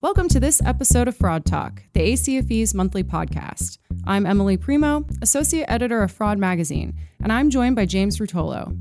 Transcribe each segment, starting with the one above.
Welcome to this episode of Fraud Talk, the ACFE's monthly podcast. I'm Emily Primo, Associate Editor of Fraud Magazine, and I'm joined by James Ruotolo.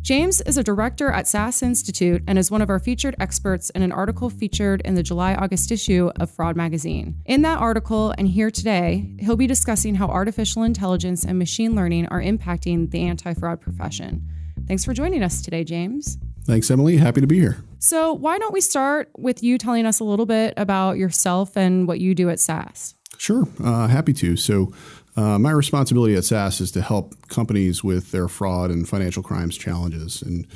James is a director at SAS Institute and is one of our featured experts in an article featured in the July August issue of Fraud Magazine. In that article and here today, he'll be discussing how artificial intelligence and machine learning are impacting the anti fraud profession. Thanks for joining us today, James. Thanks, Emily. Happy to be here. So, why don't we start with you telling us a little bit about yourself and what you do at SAS? Sure, uh, happy to. So, uh, my responsibility at SAS is to help companies with their fraud and financial crimes challenges. And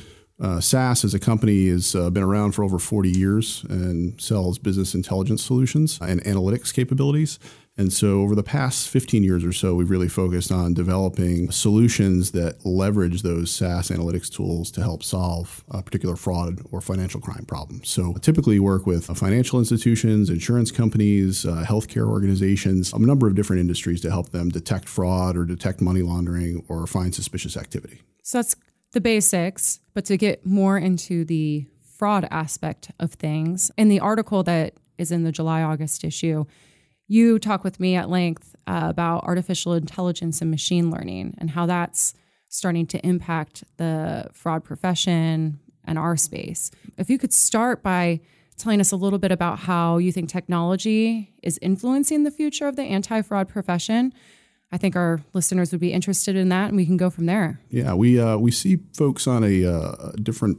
uh, SAS as a company has uh, been around for over 40 years and sells business intelligence solutions and analytics capabilities. And so, over the past 15 years or so, we've really focused on developing solutions that leverage those SAS analytics tools to help solve a particular fraud or financial crime problem. So, typically work with financial institutions, insurance companies, uh, healthcare organizations, a number of different industries to help them detect fraud or detect money laundering or find suspicious activity. So, that's the basics, but to get more into the fraud aspect of things, in the article that is in the July August issue, you talk with me at length uh, about artificial intelligence and machine learning and how that's starting to impact the fraud profession and our space. If you could start by telling us a little bit about how you think technology is influencing the future of the anti fraud profession. I think our listeners would be interested in that, and we can go from there. Yeah, we uh, we see folks on a, uh, different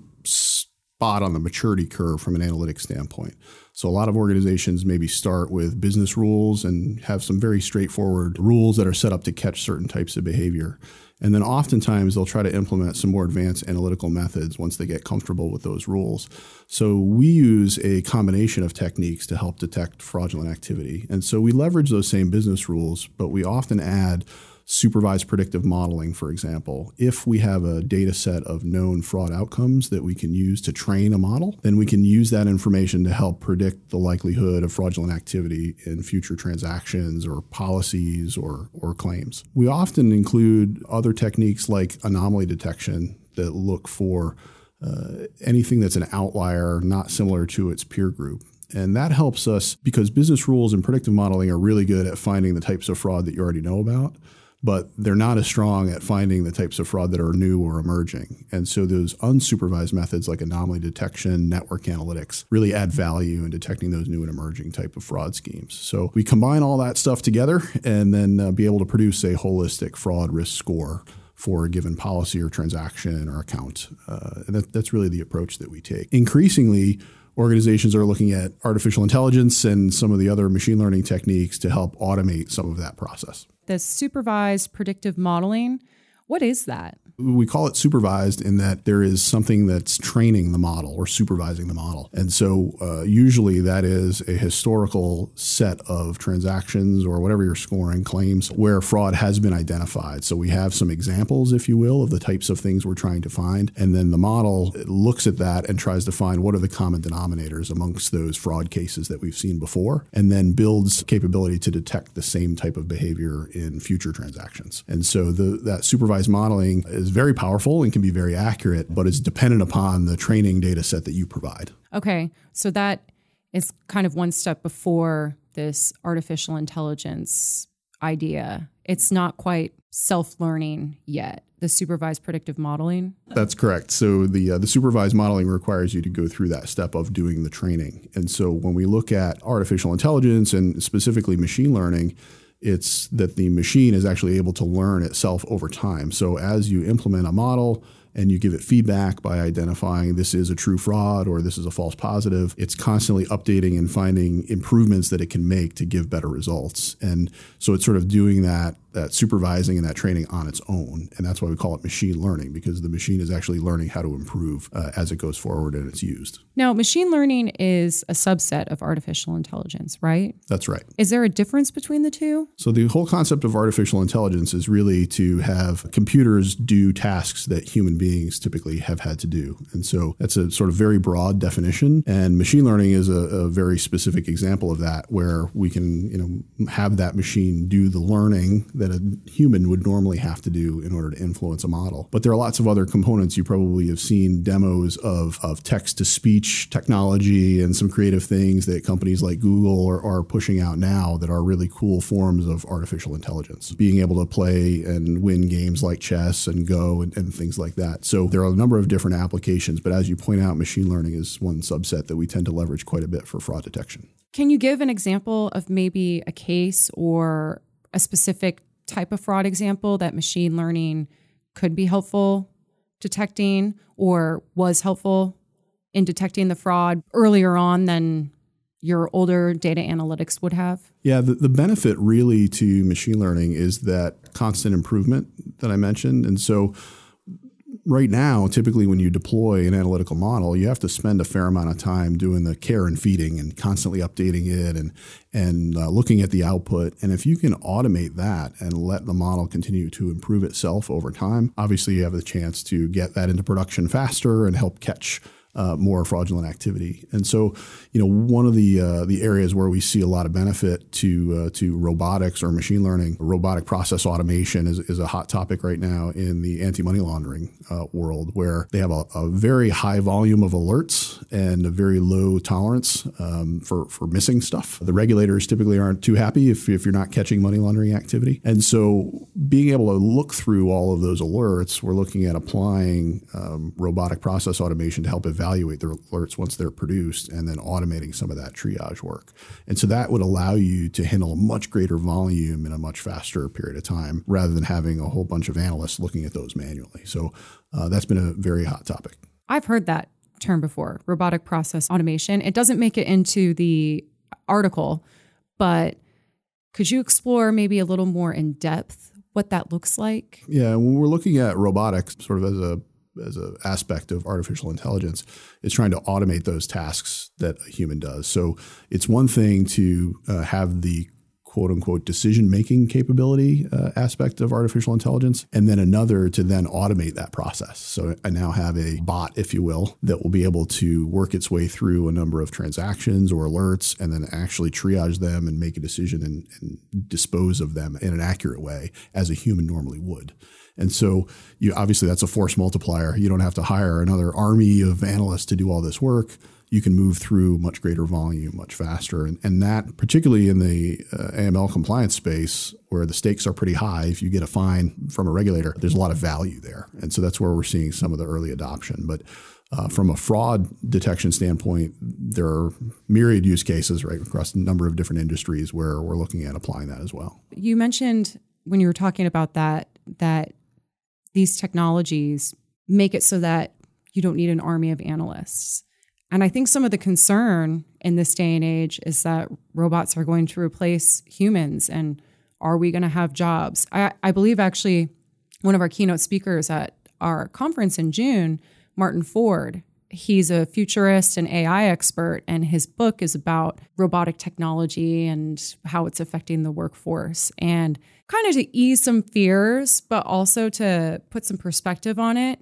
spot on the maturity curve from an analytics standpoint. So a lot of organizations maybe start with business rules and have some very straightforward rules that are set up to catch certain types of behavior. And then oftentimes they'll try to implement some more advanced analytical methods once they get comfortable with those rules. So we use a combination of techniques to help detect fraudulent activity. And so we leverage those same business rules, but we often add supervised predictive modeling, for example, if we have a data set of known fraud outcomes that we can use to train a model, then we can use that information to help predict the likelihood of fraudulent activity in future transactions or policies or, or claims. We often include other techniques like anomaly detection that look for uh, anything that's an outlier not similar to its peer group. And that helps us because business rules and predictive modeling are really good at finding the types of fraud that you already know about but they're not as strong at finding the types of fraud that are new or emerging. And so those unsupervised methods like anomaly detection, network analytics really add value in detecting those new and emerging type of fraud schemes. So we combine all that stuff together and then uh, be able to produce a holistic fraud risk score for a given policy or transaction or account. Uh, and that, that's really the approach that we take. Increasingly, organizations are looking at artificial intelligence and some of the other machine learning techniques to help automate some of that process. The supervised predictive modeling, what is that? we call it supervised in that there is something that's training the model or supervising the model. And so uh, usually that is a historical set of transactions or whatever you're scoring claims where fraud has been identified. So we have some examples, if you will, of the types of things we're trying to find. And then the model looks at that and tries to find what are the common denominators amongst those fraud cases that we've seen before, and then builds capability to detect the same type of behavior in future transactions. And so the, that supervised modeling is very powerful and can be very accurate, but it's dependent upon the training data set that you provide. Okay. So that is kind of one step before this artificial intelligence idea. It's not quite self learning yet. The supervised predictive modeling. That's correct. So the uh, the supervised modeling requires you to go through that step of doing the training. And so when we look at artificial intelligence and specifically machine learning, it's that the machine is actually able to learn itself over time. So as you implement a model, and you give it feedback by identifying this is a true fraud or this is a false positive. It's constantly updating and finding improvements that it can make to give better results. And so it's sort of doing that that supervising and that training on its own. And that's why we call it machine learning because the machine is actually learning how to improve uh, as it goes forward and it's used. Now, machine learning is a subset of artificial intelligence, right? That's right. Is there a difference between the two? So the whole concept of artificial intelligence is really to have computers do tasks that human beings typically have had to do. And so that's a sort of very broad definition. And machine learning is a, a very specific example of that, where we can you know have that machine do the learning that a human would normally have to do in order to influence a model. But there are lots of other components. You probably have seen demos of, of text to speech technology and some creative things that companies like Google are, are pushing out now that are really cool forms of artificial intelligence. Being able to play and win games like chess and Go and, and things like that. So there are a number of different applications, but as you point out, machine learning is one subset that we tend to leverage quite a bit for fraud detection. Can you give an example of maybe a case or a specific type of fraud example that machine learning could be helpful detecting or was helpful in detecting the fraud earlier on than your older data analytics would have? Yeah, the, the benefit really to machine learning is that constant improvement that I mentioned. And so right now, typically when you deploy an analytical model, you have to spend a fair amount of time doing the care and feeding and constantly updating it and and uh, looking at the output. And if you can automate that and let the model continue to improve itself over time, obviously you have the chance to get that into production faster and help catch uh, more fraudulent activity. And so, you know, one of the uh, the areas where we see a lot of benefit to uh, to robotics or machine learning, robotic process automation is, is a hot topic right now in the anti money laundering uh, world, where they have a, a, very high volume of alerts and a very low tolerance um, for for missing stuff. The regulators typically aren't too happy if if you're not catching money laundering activity, and so being able to look through all of those alerts, we're looking at applying um, robotic process automation to help evaluate their alerts once they're produced and then automating some of that triage work. And so that would allow you to handle a much greater volume in a much faster period of time rather than having a whole bunch of analysts looking at those manually. So uh, that's been a very hot topic. I've heard that term before robotic process automation. It doesn't make it into the article, but could you explore maybe a little more in depth what that looks like? Yeah, when we're looking at robotics sort of as a as an aspect of artificial intelligence is trying to automate those tasks that a human does. So it's one thing to uh, have the quote unquote decision making capability uh, aspect of artificial intelligence, and then another to then automate that process. So I now have a bot, if you will, that will be able to work its way through a number of transactions or alerts and then actually triage them and make a decision and, and dispose of them in an accurate way as a human normally would. And so you obviously that's a force multiplier. You don't have to hire another army of analysts to do all this work. You can move through much greater volume much faster. And, and that, particularly in the uh, AML compliance space, where the stakes are pretty high, if you get a fine from a regulator, there's a lot of value there. And so that's where we're seeing some of the early adoption. But uh, from a fraud detection standpoint, there are myriad use cases right across a number of different industries where we're looking at applying that as well. You mentioned when you were talking about that that these technologies make it so that you don't need an army of analysts. And I think some of the concern in this day and age is that robots are going to replace humans. And are we going to have jobs? I, I believe actually one of our keynote speakers at our conference in June, Martin Ford, he's a futurist and AI expert, and his book is about robotic technology and how it's affecting the workforce. And kind of to ease some fears, but also to put some perspective on it,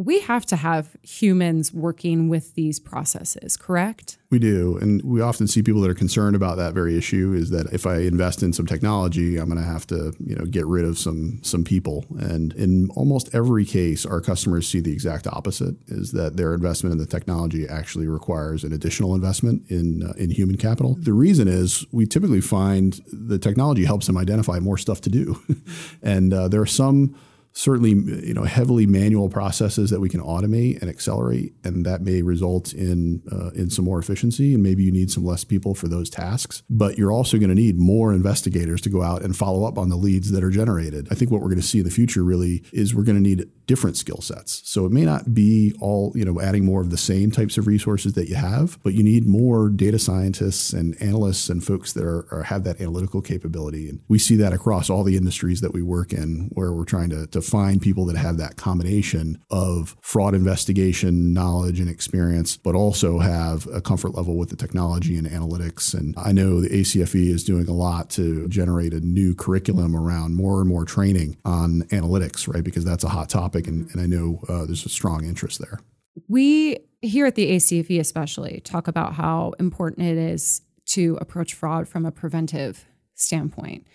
we have to have humans working with these processes, correct? We do. And we often see people that are concerned about that very issue is that if I invest in some technology, I'm going to have to, you know, get rid of some some people. And in almost every case, our customers see the exact opposite is that their investment in the technology actually requires an additional investment in uh, in human capital. The reason is we typically find the technology helps them identify more stuff to do. and uh, there are some certainly you know heavily manual processes that we can automate and accelerate and that may result in uh, in some more efficiency and maybe you need some less people for those tasks. But you're also going to need more investigators to go out and follow up on the leads that are generated. I think what we're going to see in the future really is we're going to need different skill sets so it may not be all you know adding more of the same types of resources that you have but you need more data scientists and analysts and folks that are, are have that analytical capability and we see that across all the industries that we work in where we're trying to, to to find people that have that combination of fraud investigation knowledge and experience, but also have a comfort level with the technology and analytics. And I know the ACFE is doing a lot to generate a new curriculum around more and more training on analytics, right? Because that's a hot topic topic, and, and I know uh, there's a strong interest there. We here at the ACFE especially talk about how important it is to approach fraud from a preventive standpoint.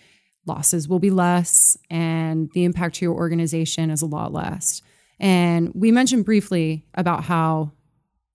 Losses will be less, and the impact to your organization is a lot less. And we mentioned briefly about how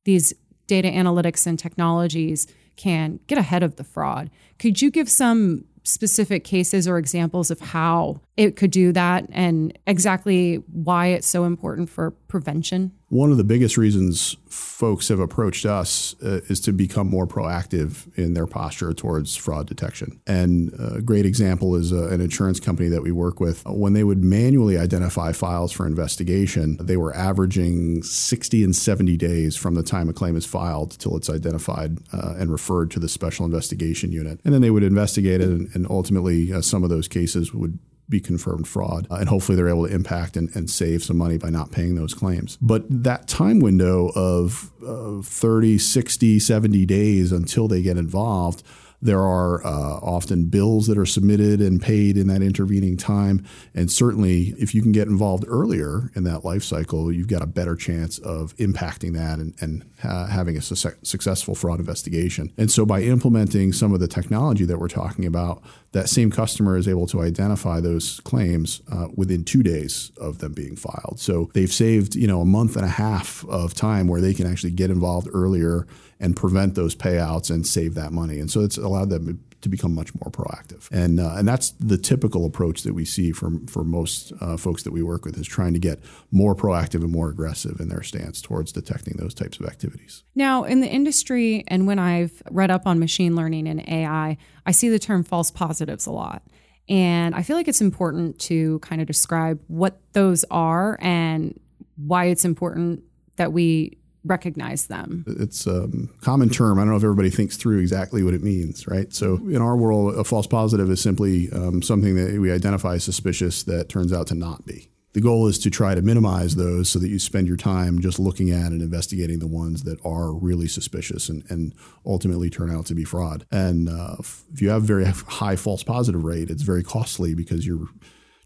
these data analytics and technologies can get ahead of the fraud. Could you give some specific cases or examples of how it could do that and exactly why it's so important for prevention? One of the biggest reasons folks have approached us uh, is to become more proactive in their posture towards fraud detection. And a great example is uh, an insurance company that we work with. When they would manually identify files for investigation, they were averaging 60 and 70 days from the time a claim is filed till it's identified uh, and referred to the special investigation unit. And then they would investigate it, and, and ultimately, uh, some of those cases would be confirmed fraud. Uh, and hopefully they're able to impact and, and, save some money by not paying those claims. But that time window of uh, 30, 60, 70 days until they get involved there are uh, often bills that are submitted and paid in that intervening time. And certainly, if you can get involved earlier in that life cycle, you've got a better chance of impacting that and, and uh, having a su- successful fraud investigation. And so, by implementing some of the technology that we're talking about, that same customer is able to identify those claims uh, within two days of them being filed. So they've saved you know a month and a half of time where they can actually get involved earlier and prevent those payouts and save that money. And so it's allowed them to become much more proactive. And uh, and that's the typical approach that we see from for most uh, folks that we work with is trying to get more proactive and more aggressive in their stance towards detecting those types of activities. Now, in the industry, and when I've read up on machine learning and AI, I see the term false positives a lot. And I feel like it's important to kind of describe what those are and why it's important that we recognize them. It's a common term. I don't know if everybody thinks through exactly what it means, right? So in our world, a false positive is simply um, something that we identify as suspicious that turns out to not be. The goal is to try to minimize those so that you spend your time just looking at and investigating the ones that are really suspicious and, and ultimately turn out to be fraud. And uh, if you have very high false positive rate, it's very costly because you're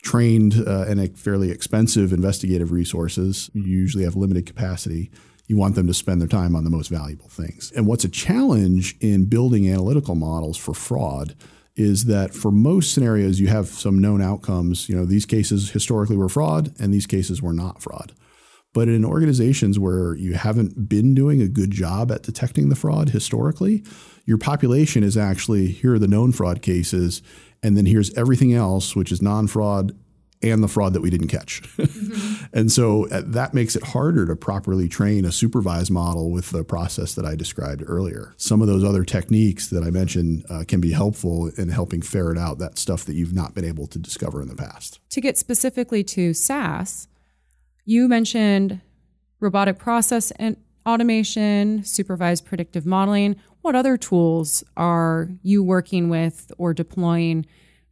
trained uh, in a fairly expensive investigative resources. You usually have limited capacity you want them to spend their time on the most valuable things. And what's a challenge in building analytical models for fraud is that for most scenarios, you have some known outcomes. You know, these cases historically were fraud and these cases were not fraud. But in organizations where you haven't been doing a good job at detecting the fraud historically, your population is actually here are the known fraud cases, and then here's everything else, which is non fraud and the fraud that we didn't catch. Mm-hmm. and so uh, that makes it harder to properly train a supervised model with the process that I described earlier. Some of those other techniques that I mentioned uh, can be helpful in helping ferret out that stuff that you've not been able to discover in the past. To get specifically to SAS, you mentioned robotic process and automation, supervised predictive modeling. What other tools are you working with or deploying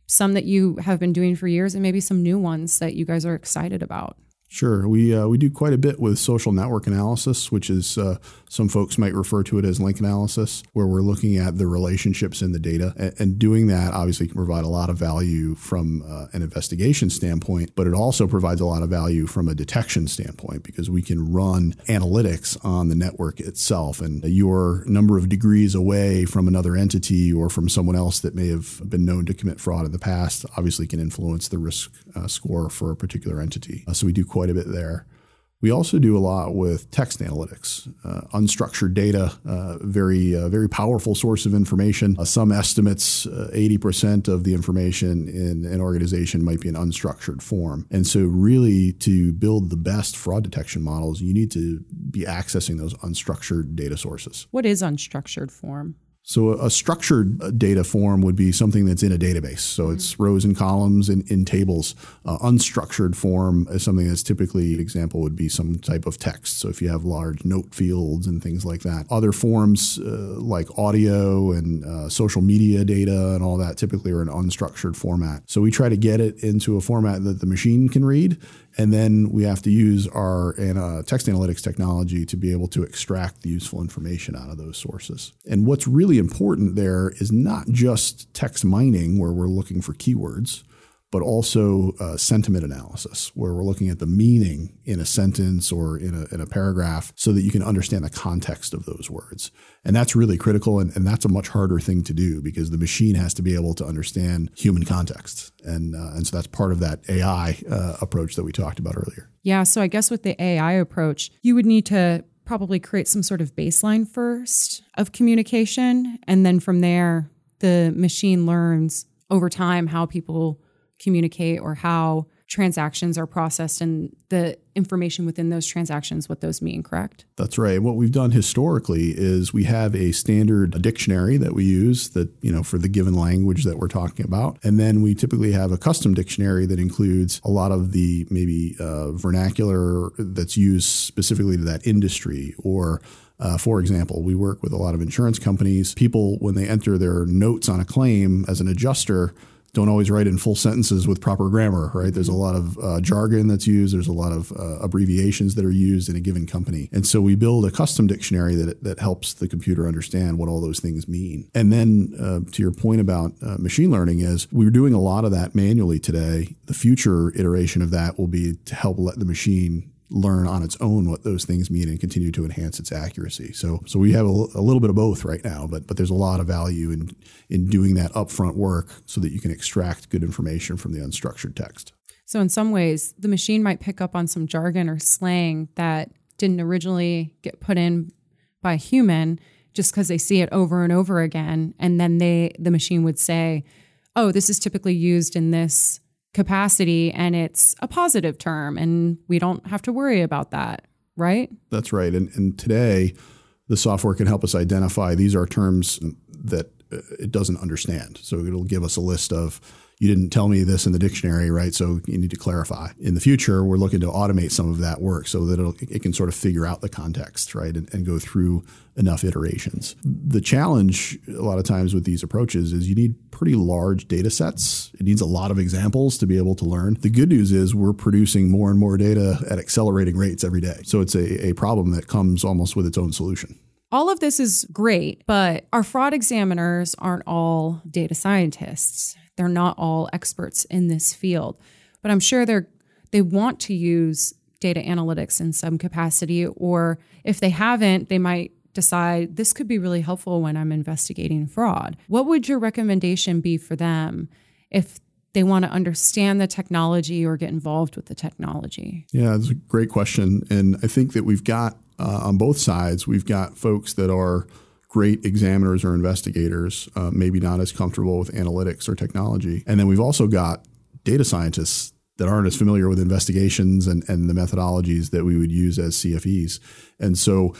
some that you have been doing for years and maybe some new ones that you guys are excited about. Sure. We, uh, we do quite a bit with social network analysis, which is uh, some folks might refer to it as link analysis, where we're looking at the relationships in the data. And, and doing that obviously can provide a lot of value from uh, an investigation standpoint, but it also provides a lot of value from a detection standpoint because we can run analytics on the network itself. And your number of degrees away from another entity or from someone else that may have been known to commit fraud in the past obviously can influence the risk uh, score for a particular entity. Uh, so we do quite a bit there. We also do a lot with text analytics, uh, unstructured data, uh, very uh, very powerful source of information. Uh, some estimates, uh, eighty percent of the information in an organization might be in unstructured form. And so, really, to build the best fraud detection models, you need to be accessing those unstructured data sources. What is unstructured form? So a, structured uh, data form would be something that's in a database. So mm-hmm. it's rows and columns in, in tables. Uh, unstructured form is something that's typically, an example would be some type of text. So if you have large note fields and things like that. Other forms uh, like audio and uh, social media data and all that typically are an unstructured format. So we try to get it into a format that the machine can read and then we have to use our uh, text analytics technology to be able to extract the useful information out of those sources. And what's really important there is not just text mining, where we're looking for keywords, but also uh, sentiment analysis, where we're looking at the meaning in a sentence or in a, in a paragraph so that you can understand the context of those words. And that's really critical. And, and that's a much harder thing to do because the machine has to be able to understand human context. And, uh, and so that's part of that AI uh, approach that we talked about earlier. Yeah. So I guess with the AI approach, you would need to probably create some sort of baseline first of communication. And then from there, the machine learns over time how people communicate or how transactions are processed and the information within those transactions, what those mean, correct? That's right. What we've done historically is we have a standard dictionary that we use that, you know, for the given language that we're talking about. And then we typically have a custom dictionary that includes a lot of the maybe uh, vernacular that's used specifically to that industry or uh, for example, we work with a lot of insurance companies. People, when they enter their notes on a claim as an adjuster, don't always write in full sentences with proper grammar, right? There's a lot of uh, jargon that's used. There's a lot of uh, abbreviations that are used in a given company. And so we build a custom dictionary that, that helps the computer understand what all those things mean. And then uh, to your point about uh, machine learning is we're doing a lot of that manually today. The future iteration of that will be to help let the machine learn on its own what those things mean and continue to enhance its accuracy. So, so we have a, a, little bit of both right now, but but there's a lot of value in in doing that upfront work so that you can extract good information from the unstructured text. So, in some ways, the machine might pick up on some jargon or slang that didn't originally get put in by a human just because they see it over and over again, and then they the machine would say, "Oh, this is typically used in this." Capacity and it's a positive term and we don't have to worry about that, right? That's right. And, and today, the software can help us identify these are terms that uh, it doesn't understand. So it'll give us a list of you didn't tell me this in the dictionary, right? So you need to clarify. In the future, we're looking to automate some of that work so that it can sort of figure out the context, right, and, and, go through enough iterations. The challenge a lot of times with these approaches is you need pretty large data sets. It needs a lot of examples to be able to learn. The good news is we're producing more and more data at accelerating rates every day. So it's a, a problem that comes almost with its own solution. All of this is great, but our fraud examiners aren't all data scientists. They're not all experts in this field, but I'm sure they're they want to use data analytics in some capacity or if they haven't, they might decide this could be really helpful when I'm investigating fraud. What would your recommendation be for them if they want to understand the technology or get involved with the technology? Yeah, that's a great question. And I think that we've got uh, on both sides, we've got folks that are great examiners or investigators, uh, maybe not as comfortable with analytics or technology. And then we've also got data scientists that aren't as familiar with investigations and, and the methodologies that we would use as CFEs. And so,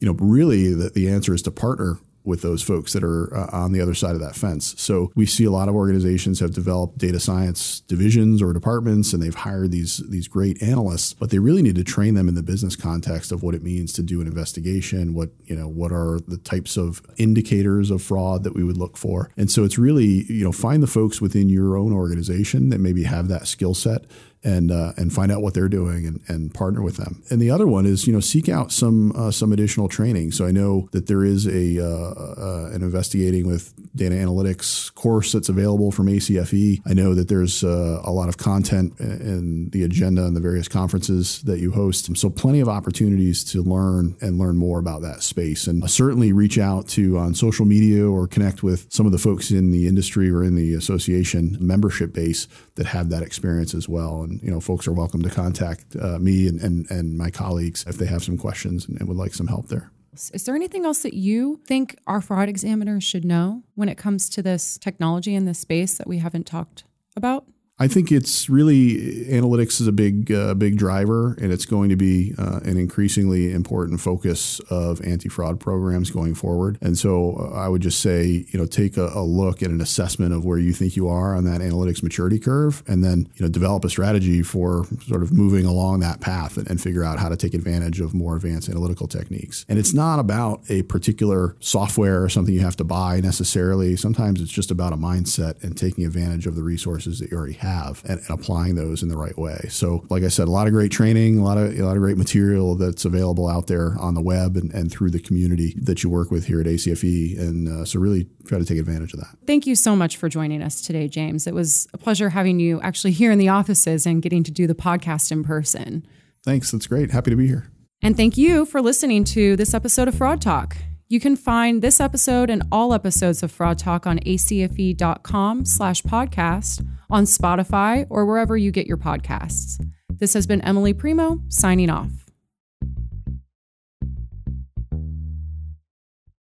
you know, really the, the answer is to partner with those folks that are uh, on the other side of that fence. So we see a lot of organizations have developed data science divisions or departments, and they've hired these these great analysts, but they really need to train them in the business context of what it means to do an investigation. What you know, what are the types of indicators of fraud that we would look for, and so it's really you know find the folks within your own organization that maybe have that skill set and uh, and find out what they're doing and, and partner with them. And the other one is you know seek out some uh, some additional training. So I know that there is a uh, uh an investigating with data analytics course that's available from ACFE. I know that there's uh, a lot of content in the agenda and the various conferences that you host. So plenty of opportunities to learn and learn more about that space. And certainly reach out to on social media or connect with some of the folks in the industry or in the association membership base that have that experience as well. And you know, folks are welcome to contact uh, me and, and, and my colleagues if they have some questions and, and would like some help there. Is there anything else that you think our fraud examiners should know when it comes to this technology in this space that we haven't talked about? I think it's really analytics is a big uh, big driver, and it's going to be uh, an increasingly important focus of anti fraud programs going forward. And so, uh, I would just say, you know, take a, a, look at an assessment of where you think you are on that analytics maturity curve, and then you know develop a strategy for sort of moving along that path and, and figure out how to take advantage of more advanced analytical techniques. And it's not about a particular software or something you have to buy necessarily. Sometimes it's just about a mindset and taking advantage of the resources that you already have have and, and, applying those in the right way. So, like I said, a lot of great training, a lot of a lot of great material that's available out there on the web and, and through the community that you work with here at ACFE. And uh, so, really try to take advantage of that. Thank you so much for joining us today, James. It was a pleasure having you actually here in the offices and getting to do the podcast in person. Thanks. That's great. Happy to be here. And thank you for listening to this episode of Fraud Talk. You can find this episode and all episodes of Fraud Talk on acfe.com slash podcast, on Spotify, or wherever you get your podcasts. This has been Emily Primo signing off.